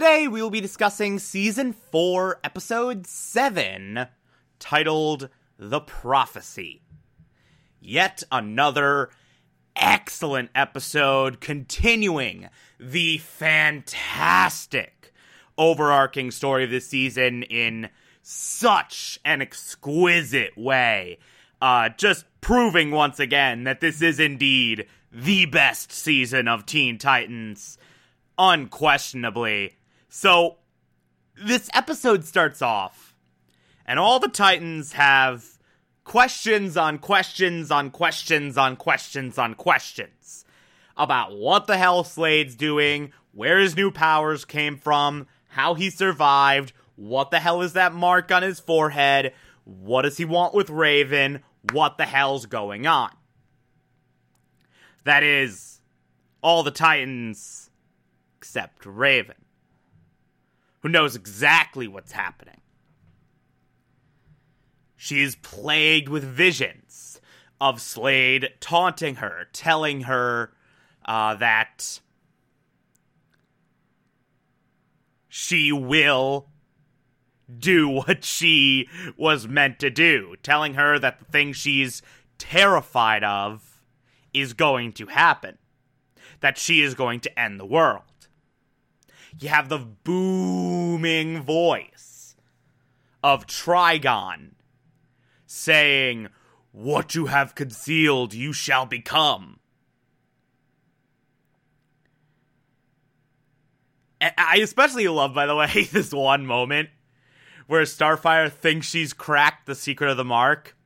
Today we will be discussing season 4, episode 7, titled The Prophecy. Yet another excellent episode continuing the fantastic overarching story of this season in such an exquisite way. Uh, just proving once again that this is indeed the best season of Teen Titans. Unquestionably. So, this episode starts off, and all the Titans have questions on questions on questions on questions on questions about what the hell Slade's doing, where his new powers came from, how he survived, what the hell is that mark on his forehead, what does he want with Raven, what the hell's going on. That is, all the Titans except Raven who knows exactly what's happening. She is plagued with visions of Slade taunting her, telling her uh, that she will do what she was meant to do, telling her that the thing she's terrified of is going to happen, that she is going to end the world you have the booming voice of Trigon saying, What you have concealed, you shall become. I especially love, by the way, this one moment where Starfire thinks she's cracked the secret of the mark.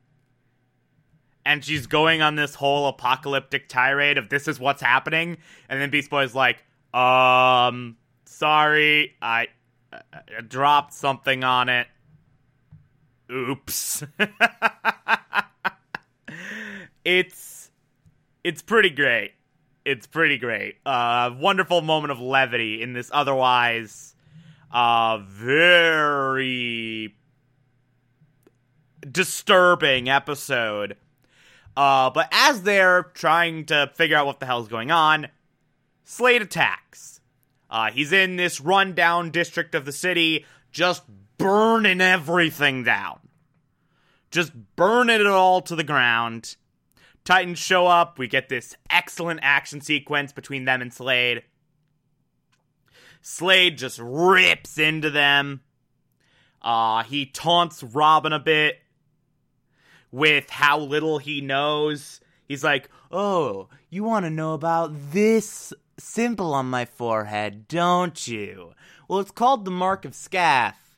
And she's going on this whole apocalyptic tirade of this is what's happening. And then Beast Boy's like, um, Sorry, I, I dropped something on it. Oops. it's it's pretty great. It's pretty great. Uh, wonderful moment of levity in this otherwise uh, very disturbing episode. Uh, but as they're trying to figure out what the hell's going on, Slade attacks. Uh, he's in this rundown district of the city, just burning everything down. Just burning it all to the ground. Titans show up. We get this excellent action sequence between them and Slade. Slade just rips into them. Uh, he taunts Robin a bit with how little he knows. He's like, Oh, you want to know about this simple on my forehead, don't you? Well, it's called the Mark of Scath.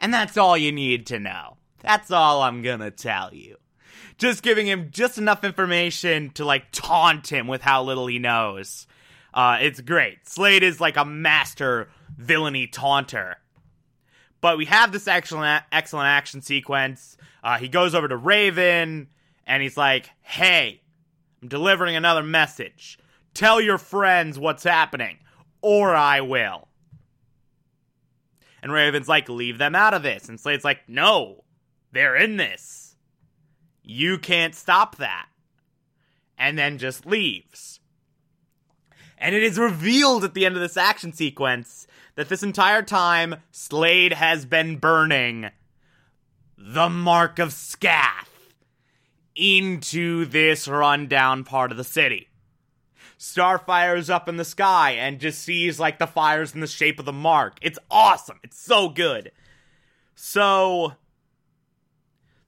And that's all you need to know. That's all I'm gonna tell you. Just giving him just enough information to, like, taunt him with how little he knows. Uh, it's great. Slade is like a master villainy taunter. But we have this excellent, excellent action sequence. Uh, he goes over to Raven and he's like, hey, I'm delivering another message. Tell your friends what's happening, or I will. And Raven's like, leave them out of this. And Slade's like, no, they're in this. You can't stop that. And then just leaves. And it is revealed at the end of this action sequence that this entire time, Slade has been burning the Mark of Scath into this rundown part of the city. Starfire's up in the sky and just sees like the fires in the shape of the mark. It's awesome. It's so good. So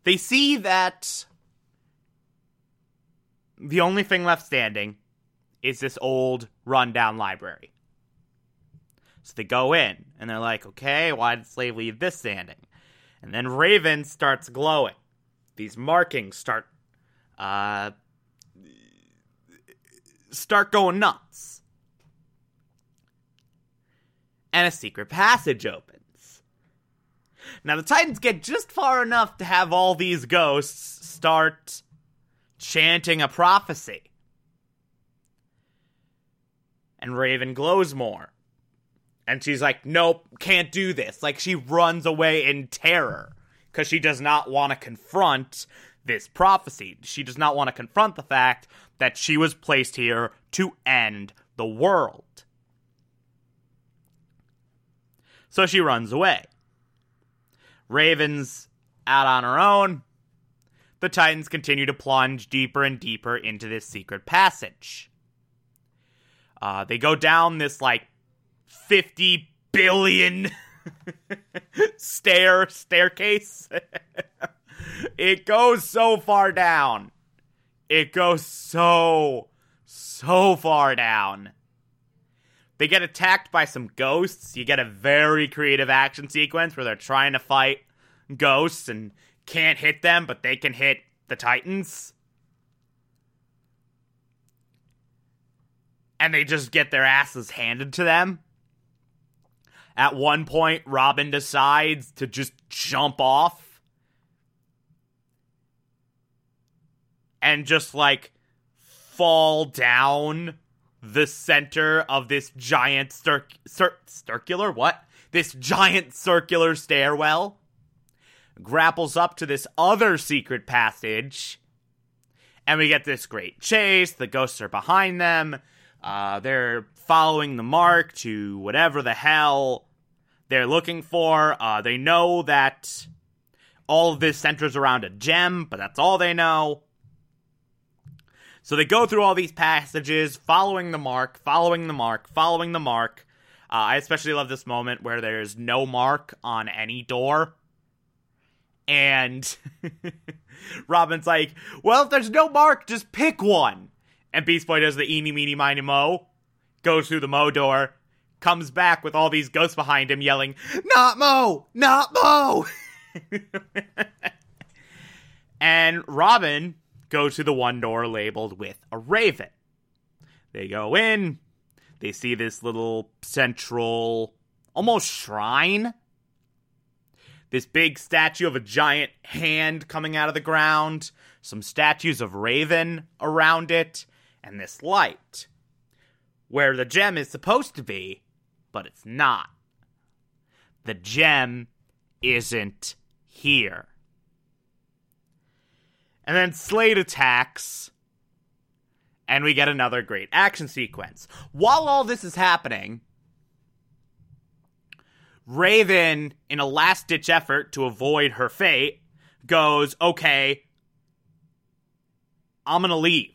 they see that the only thing left standing is this old rundown library. So they go in and they're like, okay, why did Slade leave this standing? And then Raven starts glowing. These markings start uh start going nuts. And a secret passage opens. Now the Titans get just far enough to have all these ghosts start chanting a prophecy. And Raven glows more. And she's like, nope, can't do this. Like, she runs away in terror because she does not want to confront this prophecy. She does not want to confront the fact that she was placed here to end the world. So she runs away. Raven's out on her own. The Titans continue to plunge deeper and deeper into this secret passage. Uh, they go down this like 50 billion stair staircase. it goes so far down. It goes so so far down. They get attacked by some ghosts. You get a very creative action sequence where they're trying to fight ghosts and can't hit them, but they can hit the Titans. And they just get their asses handed to them. At one point, Robin decides to just jump off and just like fall down the center of this giant cir- cir- circular what? This giant circular stairwell grapples up to this other secret passage and we get this great chase. The ghosts are behind them. Uh, they're following the mark to whatever the hell they're looking for. Uh, they know that all of this centers around a gem, but that's all they know. So they go through all these passages, following the mark, following the mark, following the mark. Uh, I especially love this moment where there's no mark on any door. And Robin's like, well, if there's no mark, just pick one. And Beast Boy does the eeny, meeny, miny, mo, goes through the mo door, comes back with all these ghosts behind him yelling, Not Mo! Not Mo! and Robin goes to the one door labeled with a raven. They go in, they see this little central, almost shrine. This big statue of a giant hand coming out of the ground, some statues of raven around it, and this light. Where the gem is supposed to be, but it's not. The gem isn't here. And then Slade attacks, and we get another great action sequence. While all this is happening, Raven, in a last ditch effort to avoid her fate, goes, Okay, I'm gonna leave.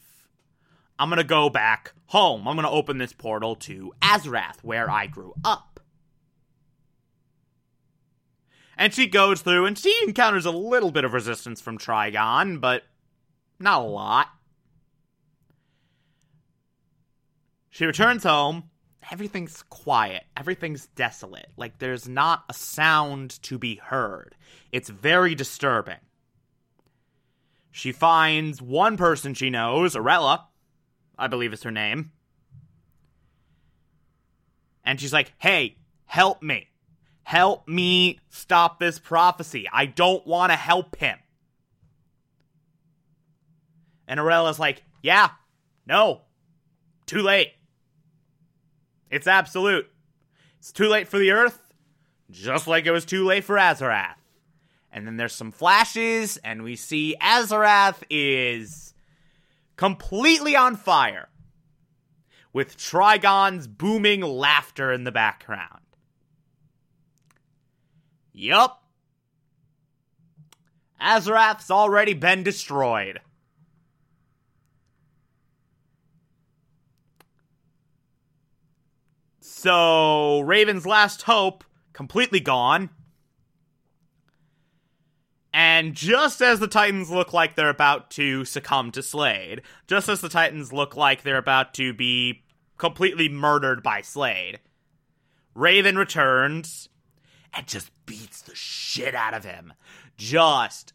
I'm gonna go back home. I'm gonna open this portal to Azarath, where I grew up. And she goes through and she encounters a little bit of resistance from Trigon, but not a lot. She returns home. Everything's quiet. Everything's desolate. Like there's not a sound to be heard. It's very disturbing. She finds one person she knows, Arella, I believe is her name. And she's like, hey, help me. Help me stop this prophecy. I don't want to help him. And Arella's like, yeah, no, too late. It's absolute. It's too late for the Earth, just like it was too late for Azarath. And then there's some flashes, and we see Azarath is completely on fire, with Trigon's booming laughter in the background. Yup. Azarath's already been destroyed. So, Raven's last hope completely gone. And just as the Titans look like they're about to succumb to Slade, just as the Titans look like they're about to be completely murdered by Slade, Raven returns and just beats the shit out of him. Just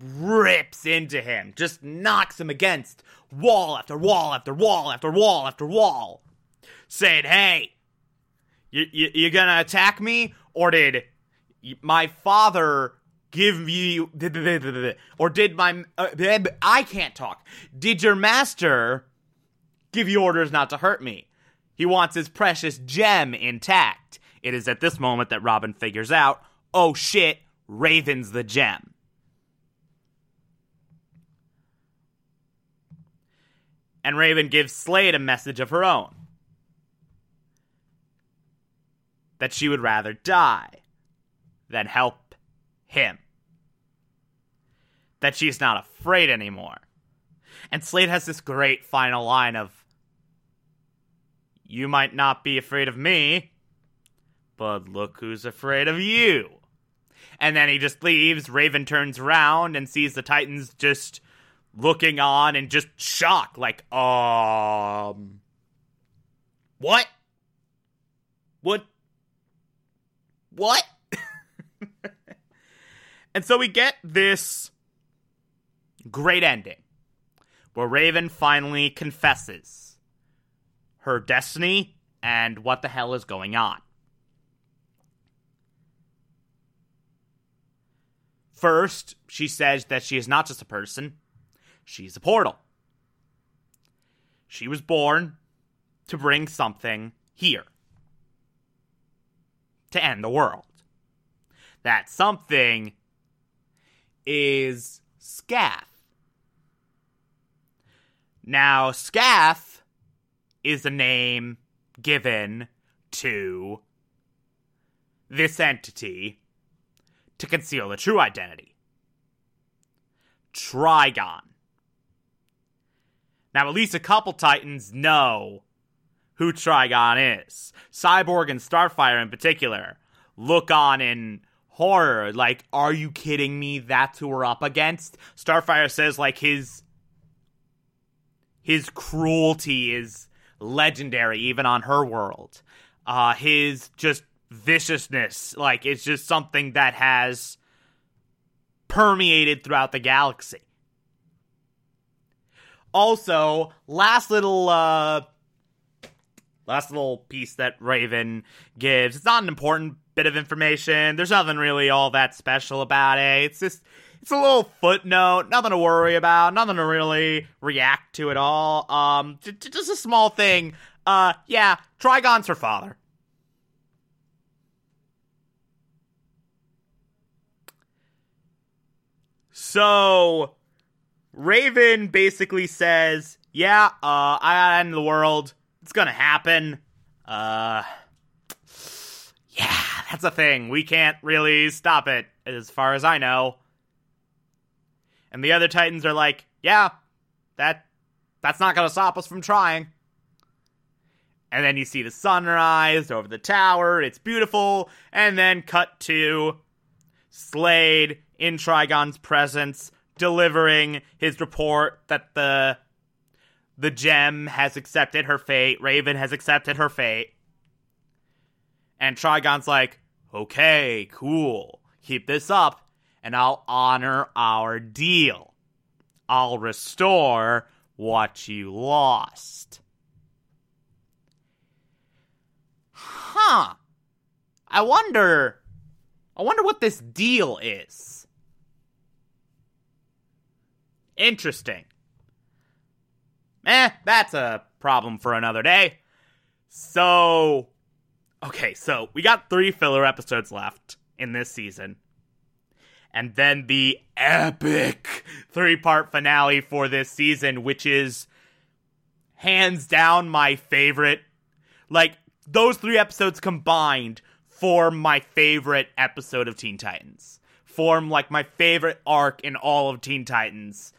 rips into him, just knocks him against wall after wall after wall after wall after wall, saying, Hey, you, you, you gonna attack me? Or did my father give you or did my uh, I can't talk. Did your master give you orders not to hurt me? He wants his precious gem intact. It is at this moment that Robin figures out, "Oh shit, Raven's the gem." And Raven gives Slade a message of her own. That she would rather die than help him that she's not afraid anymore. And Slade has this great final line of, You might not be afraid of me, but look who's afraid of you. And then he just leaves. Raven turns around and sees the Titans just looking on and just shocked, like, um, what? What? What? and so we get this Great ending. Where Raven finally confesses her destiny and what the hell is going on. First, she says that she is not just a person, she's a portal. She was born to bring something here to end the world. That something is Scath. Now, Scath is a name given to this entity to conceal the true identity. Trigon. Now, at least a couple Titans know who Trigon is. Cyborg and Starfire, in particular, look on in horror. Like, are you kidding me? That's who we're up against? Starfire says, like, his his cruelty is legendary even on her world. Uh, his just viciousness, like it's just something that has permeated throughout the galaxy. Also, last little uh last little piece that Raven gives. It's not an important bit of information. There's nothing really all that special about it. It's just it's a little footnote, nothing to worry about, nothing to really react to at all. Um, just a small thing. Uh, yeah, Trigon's her father. So, Raven basically says, "Yeah, uh, I gotta end the world. It's gonna happen. Uh, yeah, that's a thing. We can't really stop it, as far as I know." And the other Titans are like, yeah, that that's not to stop us from trying. And then you see the sunrise over the tower. It's beautiful. And then cut to Slade in Trigon's presence delivering his report that the the gem has accepted her fate. Raven has accepted her fate. And Trigon's like, "Okay, cool. Keep this up and I'll honor our deal. I'll restore what you lost. Huh. I wonder. I wonder what this deal is. Interesting. Eh, that's a problem for another day. So. Okay, so we got three filler episodes left in this season and then the epic three part finale for this season, which is hands down my favorite. Like, those three episodes combined form my favorite episode of Teen Titans. Form like my favorite arc in all of Teen Titans.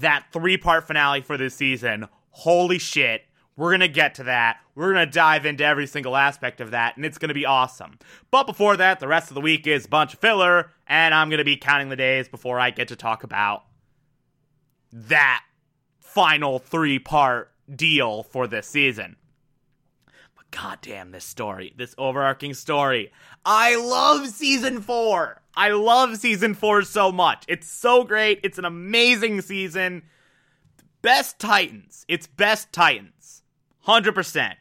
That three part finale for this season, holy shit, We're going to get to that. We're going to dive into every single aspect of that, and it's going to be awesome. But before that, the rest of the week is a bunch of filler, and I'm going to be counting the days before I get to talk about that final three part deal for this season. Goddamn, this story, this overarching story. I love season four. I love season four so much. It's so great. It's an amazing season. Best Titans. It's best Titans. 100%.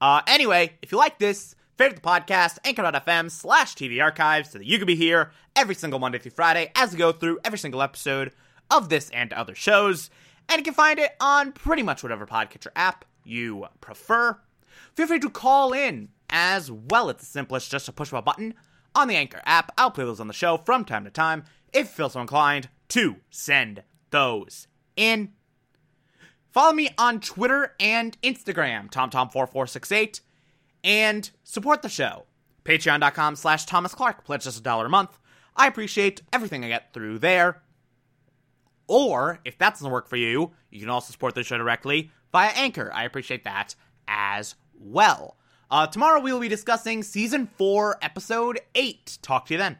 Uh, anyway, if you like this, favorite the podcast, anchor.fm slash TV archives so that you can be here every single Monday through Friday as we go through every single episode of this and other shows. And you can find it on pretty much whatever podcatcher app you prefer. Feel free to call in as well. It's the simplest just to push a button on the Anchor app. I'll play those on the show from time to time if you feel so inclined to send those in. Follow me on Twitter and Instagram, TomTom4468, and support the show. Patreon.com slash Thomas Clark. Pledge just a dollar a month. I appreciate everything I get through there. Or, if that doesn't work for you, you can also support the show directly via Anchor. I appreciate that as well. Uh, tomorrow we will be discussing Season 4, Episode 8. Talk to you then.